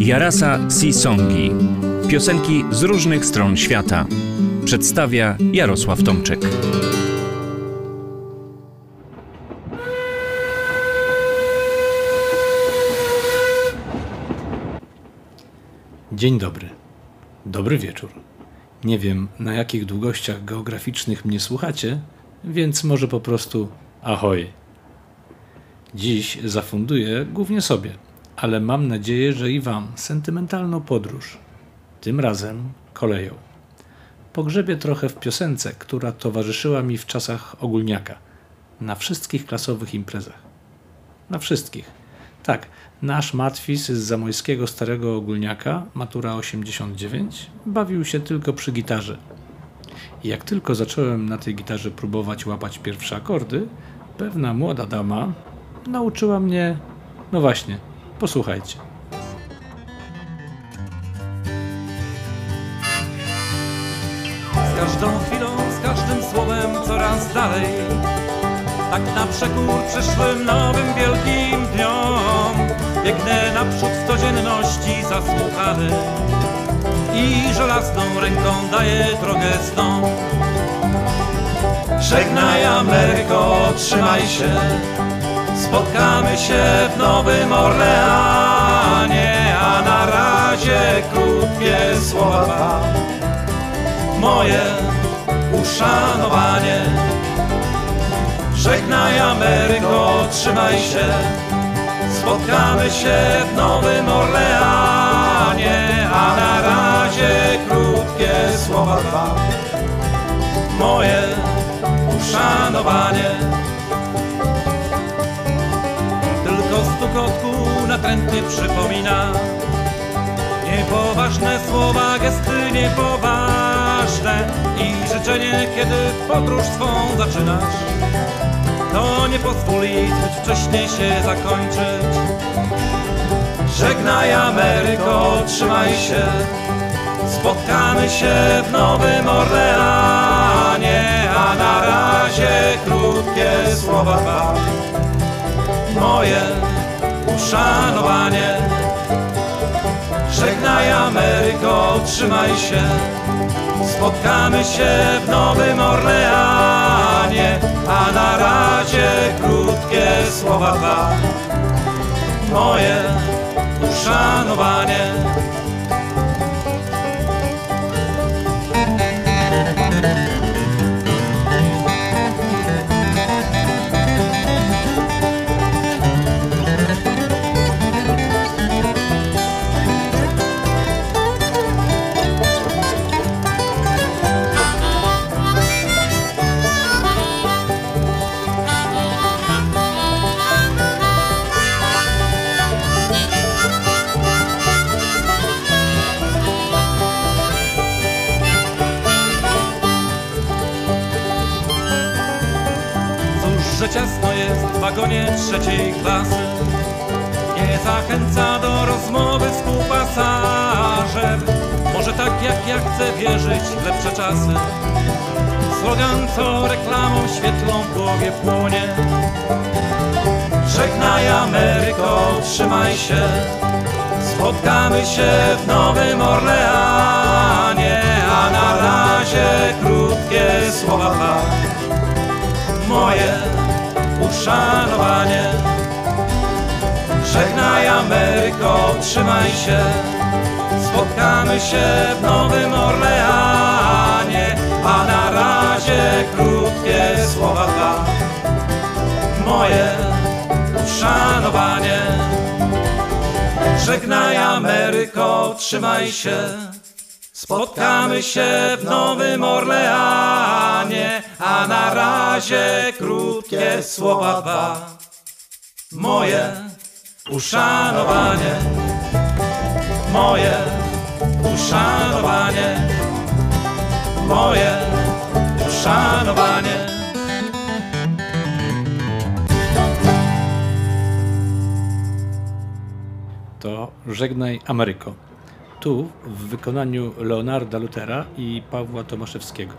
Jarasa Sisongi. Piosenki z różnych stron świata. Przedstawia Jarosław Tomczyk. Dzień dobry. Dobry wieczór. Nie wiem, na jakich długościach geograficznych mnie słuchacie, więc może po prostu ahoj. Dziś zafunduję głównie sobie, ale mam nadzieję, że i Wam sentymentalną podróż. Tym razem koleją. Pogrzebię trochę w piosence, która towarzyszyła mi w czasach ogólniaka, na wszystkich klasowych imprezach. Na wszystkich. Tak, nasz matwis z zamojskiego starego ogólniaka, matura 89, bawił się tylko przy gitarze. I jak tylko zacząłem na tej gitarze próbować łapać pierwsze akordy, pewna młoda dama nauczyła mnie, no właśnie, posłuchajcie. Z każdą chwilą, z każdym słowem coraz dalej. Tak na przekór przyszłym nowym wielkim dniom. Biegnę naprzód w codzienności zasłuchany I żelazną ręką daję drogę snom Żegnaj Ameryko, trzymaj się Spotkamy się w Nowym Orleanie A na razie krótkie słowa moje uszanowanie. Żegnaj Ameryko, trzymaj się, spotkamy się w Nowym Orleanie, a na razie krótkie słowa. Moje uszanowanie. Przypomina. Niepoważne słowa, gesty niepoważne I życzenie, kiedy podróż swą zaczynasz. To nie pozwoli choć wcześniej się zakończyć. Żegnaj Ameryko, trzymaj się. Spotkamy się w Nowym Orleanie A na razie krótkie słowa. Dwa Moje uszanowanie Żegnaj Ameryko, trzymaj się. Spotkamy się w Nowym Orleanie A na razie krótkie słowa dwa Moje uszanowanie zachęca do rozmowy współpasażer Może tak jak ja chcę wierzyć w lepsze czasy. Slogan co reklamą świetlą w głowie płonie. Żegnaj Ameryko, trzymaj się. Spotkamy się w Nowym Orleanie A na razie krótkie słowa. Moje uszanowanie. Żegnaj Ameryko, trzymaj się, spotkamy się w Nowym Orleanie, a na razie krótkie słowa dwa. Moje uszanowanie. Żegnaj Ameryko, trzymaj się, Spotkamy się w Nowym Orleanie, a na razie krótkie słowa dwa. Moje uszanowanie, moje uszanowanie, moje uszanowanie. To Żegnaj Ameryko. Tu w wykonaniu Leonarda Lutera i Pawła Tomaszewskiego.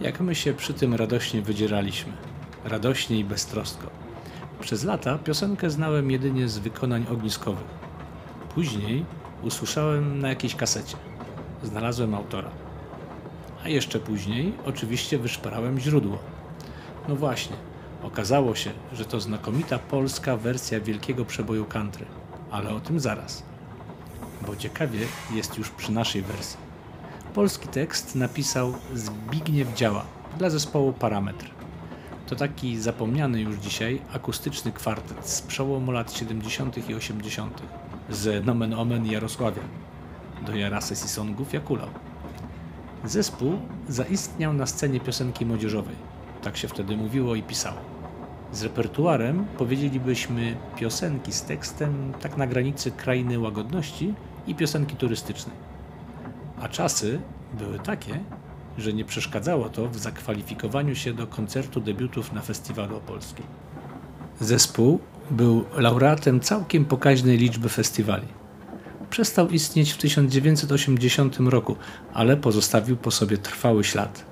Jak my się przy tym radośnie wydzieraliśmy. Radośnie i beztrosko. Przez lata piosenkę znałem jedynie z wykonań ogniskowych. Później usłyszałem na jakiejś kasecie. Znalazłem autora. A jeszcze później oczywiście wyszperałem źródło. No właśnie, okazało się, że to znakomita polska wersja wielkiego przeboju country, ale o tym zaraz. Bo ciekawie jest już przy naszej wersji. Polski tekst napisał Zbigniew Działa dla zespołu Parametr. To taki zapomniany już dzisiaj akustyczny kwartet z przełomu lat 70. i 80. z nomen omen Jarosławia do Jara sesji songów Jakulał. Zespół zaistniał na scenie piosenki młodzieżowej. Tak się wtedy mówiło i pisało. Z repertuarem powiedzielibyśmy piosenki z tekstem tak na granicy krainy łagodności i piosenki turystycznej. A czasy były takie, że nie przeszkadzało to w zakwalifikowaniu się do koncertu debiutów na Festiwalu Opolskim. Zespół był laureatem całkiem pokaźnej liczby festiwali. Przestał istnieć w 1980 roku, ale pozostawił po sobie trwały ślad.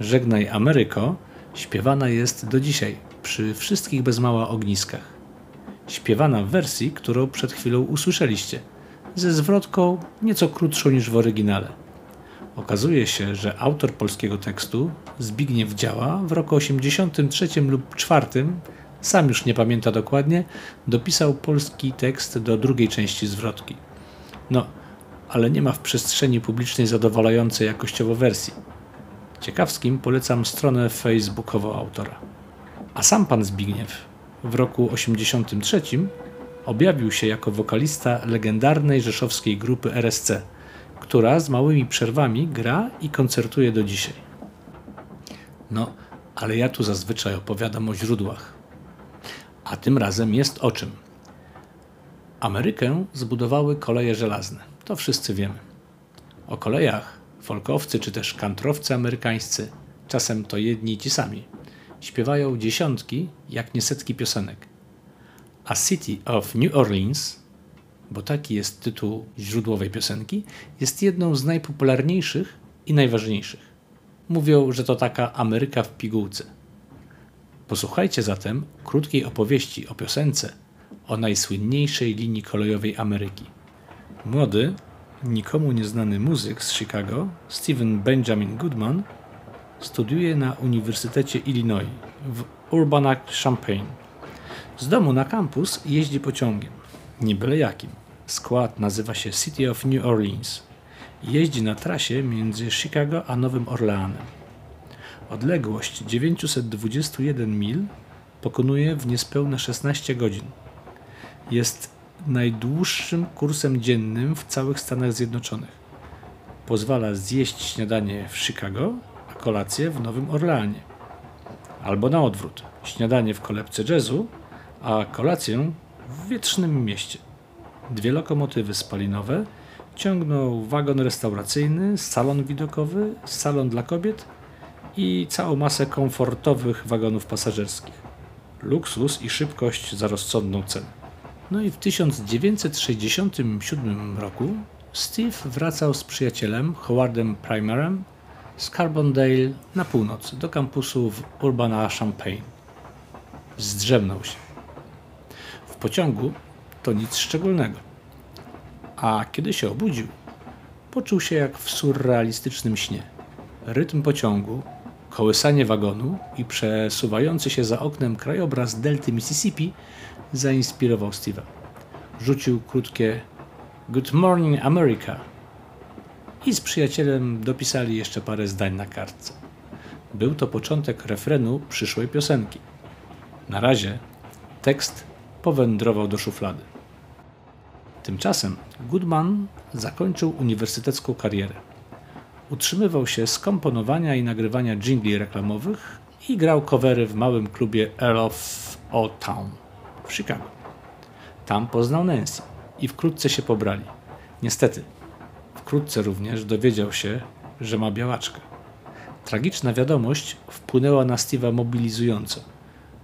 Żegnaj Ameryko śpiewana jest do dzisiaj przy wszystkich bez mała ogniskach. Śpiewana w wersji, którą przed chwilą usłyszeliście, ze zwrotką nieco krótszą niż w oryginale. Okazuje się, że autor polskiego tekstu, Zbigniew Działa, w roku 83 lub 4, sam już nie pamięta dokładnie, dopisał polski tekst do drugiej części zwrotki. No, ale nie ma w przestrzeni publicznej zadowalającej jakościowo wersji. Ciekawskim polecam stronę facebookową autora. A sam pan Zbigniew w roku 83 objawił się jako wokalista legendarnej rzeszowskiej grupy RSC – która z małymi przerwami gra i koncertuje do dzisiaj. No, ale ja tu zazwyczaj opowiadam o źródłach. A tym razem jest o czym. Amerykę zbudowały koleje żelazne. To wszyscy wiemy. O kolejach folkowcy czy też kantrowcy amerykańscy, czasem to jedni ci sami, śpiewają dziesiątki, jak nie setki piosenek. A City of New Orleans bo taki jest tytuł źródłowej piosenki, jest jedną z najpopularniejszych i najważniejszych. Mówią, że to taka Ameryka w pigułce. Posłuchajcie zatem krótkiej opowieści o piosence o najsłynniejszej linii kolejowej Ameryki. Młody, nikomu nieznany muzyk z Chicago, Stephen Benjamin Goodman, studiuje na Uniwersytecie Illinois w Urbana-Champaign. Z domu na kampus jeździ pociągiem nie byle jakim. Skład nazywa się City of New Orleans. Jeździ na trasie między Chicago a Nowym Orleanem. Odległość 921 mil pokonuje w niespełna 16 godzin. Jest najdłuższym kursem dziennym w całych Stanach Zjednoczonych. Pozwala zjeść śniadanie w Chicago, a kolację w Nowym Orleanie. Albo na odwrót. Śniadanie w kolebce jazzu, a kolację w wietrznym mieście. Dwie lokomotywy spalinowe ciągną wagon restauracyjny, salon widokowy, salon dla kobiet i całą masę komfortowych wagonów pasażerskich. Luksus i szybkość za rozsądną cenę. No i w 1967 roku Steve wracał z przyjacielem Howardem Primerem z Carbondale na północ do kampusu w Urbana-Champaign. Zdrzemnął się pociągu to nic szczególnego. A kiedy się obudził, poczuł się jak w surrealistycznym śnie. Rytm pociągu, kołysanie wagonu i przesuwający się za oknem krajobraz delty Mississippi zainspirował Steve'a. Rzucił krótkie Good Morning America i z przyjacielem dopisali jeszcze parę zdań na kartce. Był to początek refrenu przyszłej piosenki. Na razie tekst powędrował do szuflady. Tymczasem Goodman zakończył uniwersytecką karierę. Utrzymywał się z komponowania i nagrywania jingli reklamowych i grał covery w małym klubie Earl of Old Town w Chicago. Tam poznał Nancy i wkrótce się pobrali. Niestety, wkrótce również dowiedział się, że ma białaczkę. Tragiczna wiadomość wpłynęła na Steve'a mobilizująco.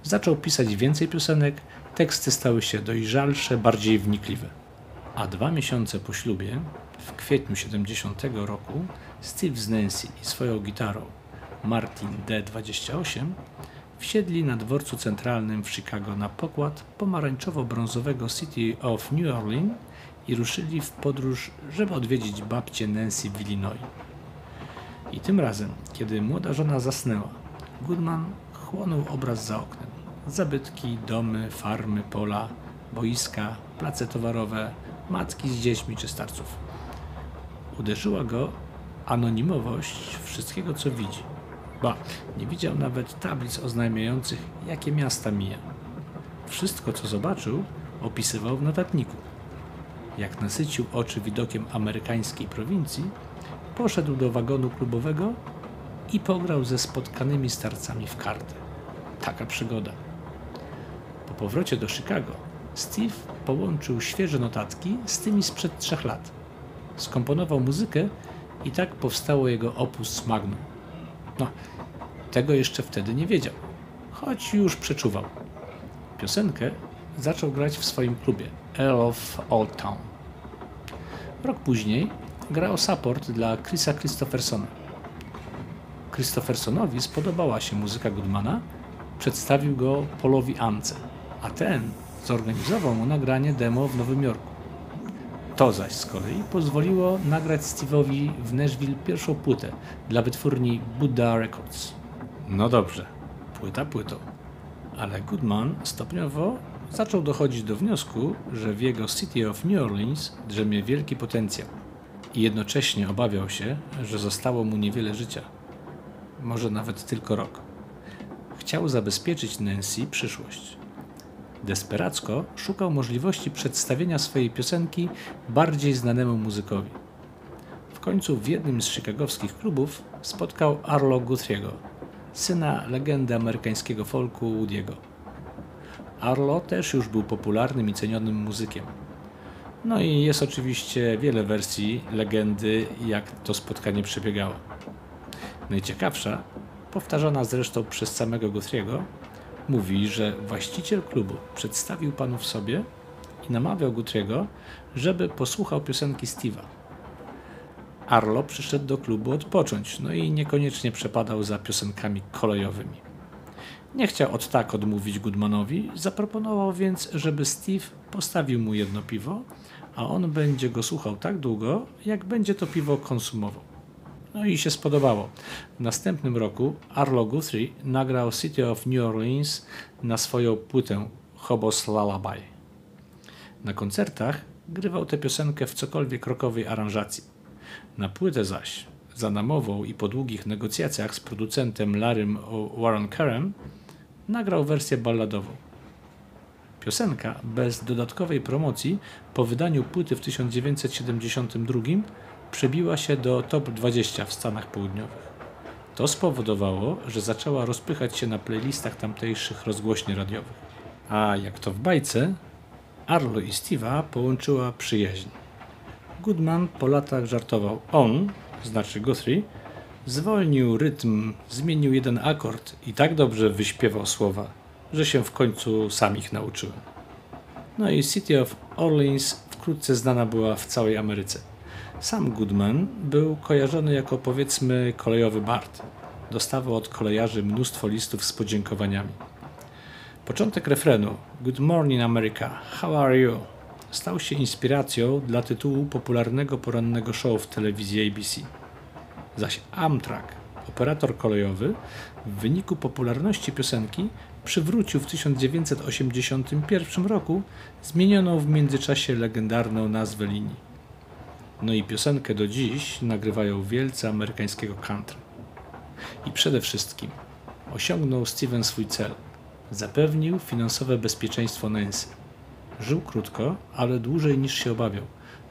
Zaczął pisać więcej piosenek, teksty stały się dojrzalsze, bardziej wnikliwe. A dwa miesiące po ślubie, w kwietniu 70 roku, Steve z Nancy i swoją gitarą Martin D28 wsiedli na dworcu centralnym w Chicago na pokład pomarańczowo-brązowego City of New Orleans i ruszyli w podróż, żeby odwiedzić babcię Nancy w Illinois. I tym razem, kiedy młoda żona zasnęła, Goodman chłonął obraz za oknem. Zabytki, domy, farmy, pola, boiska, place towarowe, matki z dziećmi czy starców. Uderzyła go anonimowość wszystkiego, co widzi. Ba, nie widział nawet tablic oznajmiających, jakie miasta mija. Wszystko, co zobaczył, opisywał w notatniku. Jak nasycił oczy widokiem amerykańskiej prowincji, poszedł do wagonu klubowego i pograł ze spotkanymi starcami w karty. Taka przygoda. Po powrocie do Chicago, Steve połączył świeże notatki z tymi sprzed trzech lat. Skomponował muzykę i tak powstało jego opus magnum. No, tego jeszcze wtedy nie wiedział, choć już przeczuwał. Piosenkę zaczął grać w swoim klubie Earl of Old Town. Rok później grał support dla Chrisa Christophersona. Christophersonowi spodobała się muzyka Goodmana, przedstawił go Polowi Ance, a ten zorganizował mu nagranie demo w Nowym Jorku. To zaś z kolei pozwoliło nagrać Steve'owi w Nashville pierwszą płytę dla wytwórni Buddha Records. No dobrze, płyta płytą, ale Goodman stopniowo zaczął dochodzić do wniosku, że w jego City of New Orleans drzemie wielki potencjał i jednocześnie obawiał się, że zostało mu niewiele życia. Może nawet tylko rok. Chciał zabezpieczyć Nancy przyszłość. Desperacko szukał możliwości przedstawienia swojej piosenki bardziej znanemu muzykowi. W końcu w jednym z chicagowskich klubów spotkał Arlo Guthrie'ego, syna legendy amerykańskiego folku Woody'ego. Arlo też już był popularnym i cenionym muzykiem. No i jest oczywiście wiele wersji legendy, jak to spotkanie przebiegało. Najciekawsza, powtarzana zresztą przez samego Guthrie'ego, mówi, że właściciel klubu przedstawił panów sobie i namawiał Guthrie'ego, żeby posłuchał piosenki Steve'a. Arlo przyszedł do klubu odpocząć, no i niekoniecznie przepadał za piosenkami kolejowymi. Nie chciał od tak odmówić Goodmanowi, zaproponował więc, żeby Steve postawił mu jedno piwo, a on będzie go słuchał tak długo, jak będzie to piwo konsumował. No i się spodobało. W następnym roku Arlo Guthrie nagrał City of New Orleans na swoją płytę Hobos Lullaby. Na koncertach grywał tę piosenkę w cokolwiek rokowej aranżacji. Na płytę zaś, za namową i po długich negocjacjach z producentem Larrym Warren Kerem, nagrał wersję balladową. Piosenka bez dodatkowej promocji po wydaniu płyty w 1972 przebiła się do top 20 w Stanach Południowych. To spowodowało, że zaczęła rozpychać się na playlistach tamtejszych rozgłośni radiowych. A jak to w bajce, Arlo i Steve'a połączyła przyjaźń. Goodman po latach żartował. On, znaczy Guthrie, zwolnił rytm, zmienił jeden akord i tak dobrze wyśpiewał słowa, że się w końcu sam ich nauczyłem. No i City of Orleans wkrótce znana była w całej Ameryce. Sam Goodman był kojarzony jako powiedzmy kolejowy Bart. Dostawał od kolejarzy mnóstwo listów z podziękowaniami. Początek refrenu Good Morning America, how are you? stał się inspiracją dla tytułu popularnego porannego show w telewizji ABC. Zaś Amtrak, operator kolejowy, w wyniku popularności piosenki przywrócił w 1981 roku zmienioną w międzyczasie legendarną nazwę linii. No i piosenkę do dziś nagrywają wielcy amerykańskiego country. I przede wszystkim osiągnął Steven swój cel. Zapewnił finansowe bezpieczeństwo Nancy. Żył krótko, ale dłużej niż się obawiał.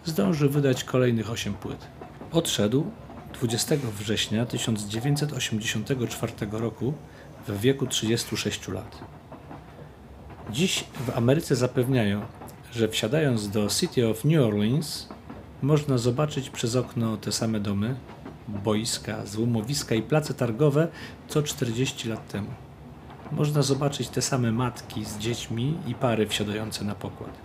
Zdążył wydać kolejnych 8 płyt. Odszedł 20 września 1984 roku w wieku 36 lat. Dziś w Ameryce zapewniają, że wsiadając do City of New Orleans można zobaczyć przez okno te same domy, boiska, złomowiska i place targowe co 40 lat temu. Można zobaczyć te same matki z dziećmi i pary wsiadające na pokład.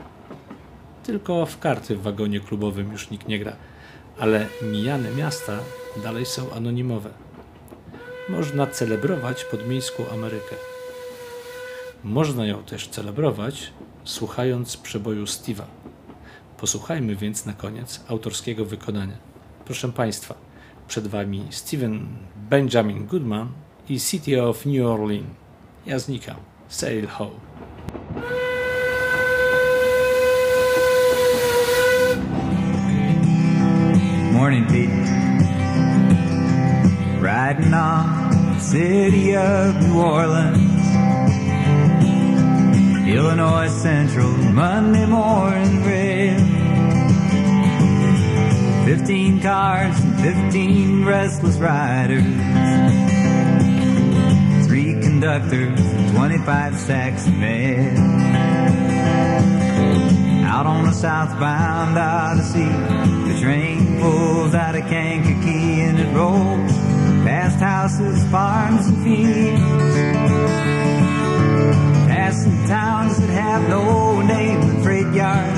Tylko w karty w wagonie klubowym już nikt nie gra, ale mijane miasta dalej są anonimowe. Można celebrować podmiejską Amerykę. Można ją też celebrować słuchając przeboju Steve'a Posłuchajmy więc na koniec autorskiego wykonania. Proszę Państwa, przed Wami Steven Benjamin Goodman i City of New Orleans. Ja znikam. Sail Ho. Morning, Pete. Riding on city of New Orleans. Illinois Central, Monday morning. Fifteen cars and fifteen restless riders. Three conductors, and twenty-five sacks of mail. Out on the southbound Odyssey, the train pulls out of Kankakee and it rolls past houses, farms, and fields. Passing towns that have no name and freight yards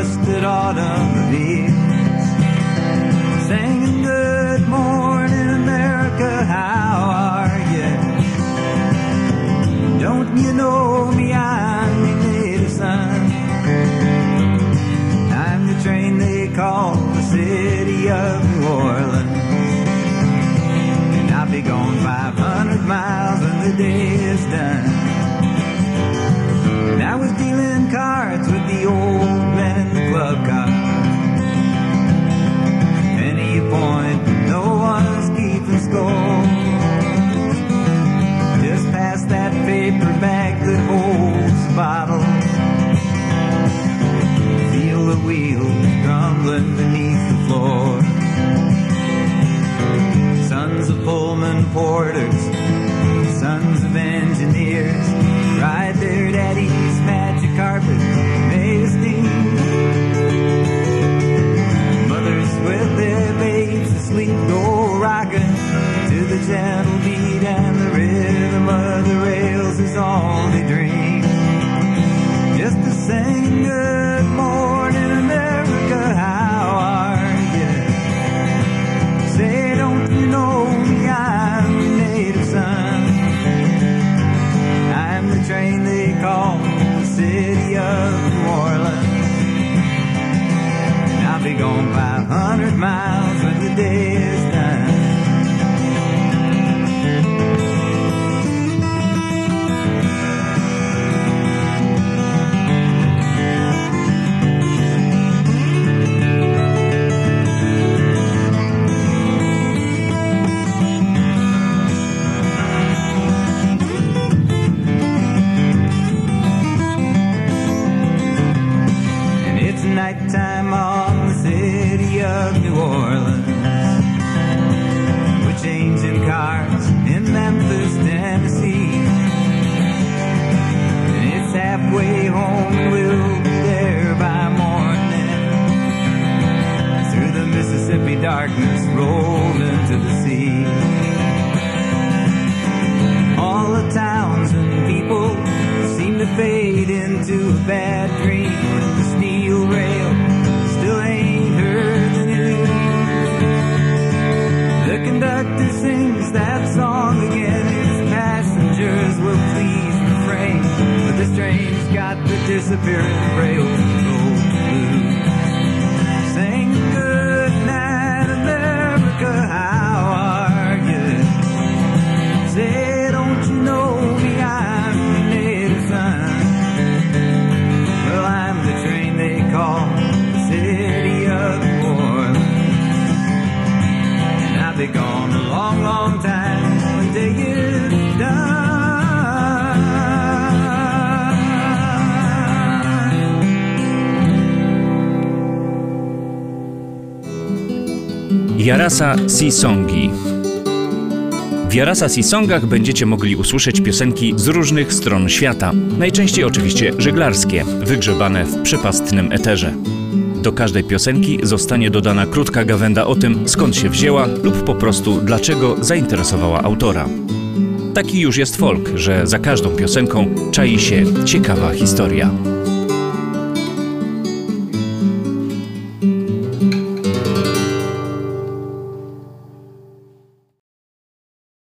graveyards of the rusted automobiles. Singing good morning America, how nighttime on the city of New Orleans. We're changing cars in Memphis, Tennessee. And it's halfway home, we'll be there by morning. Through the Mississippi darkness, rolled into the sea. All the towns and people seem to fade into a bad dream. The disappearing railroad Jarasa Sisongi. W Jarasa Sisongach będziecie mogli usłyszeć piosenki z różnych stron świata, najczęściej oczywiście żeglarskie, wygrzebane w przepastnym eterze. Do każdej piosenki zostanie dodana krótka gawenda o tym, skąd się wzięła lub po prostu dlaczego zainteresowała autora. Taki już jest folk, że za każdą piosenką czai się ciekawa historia.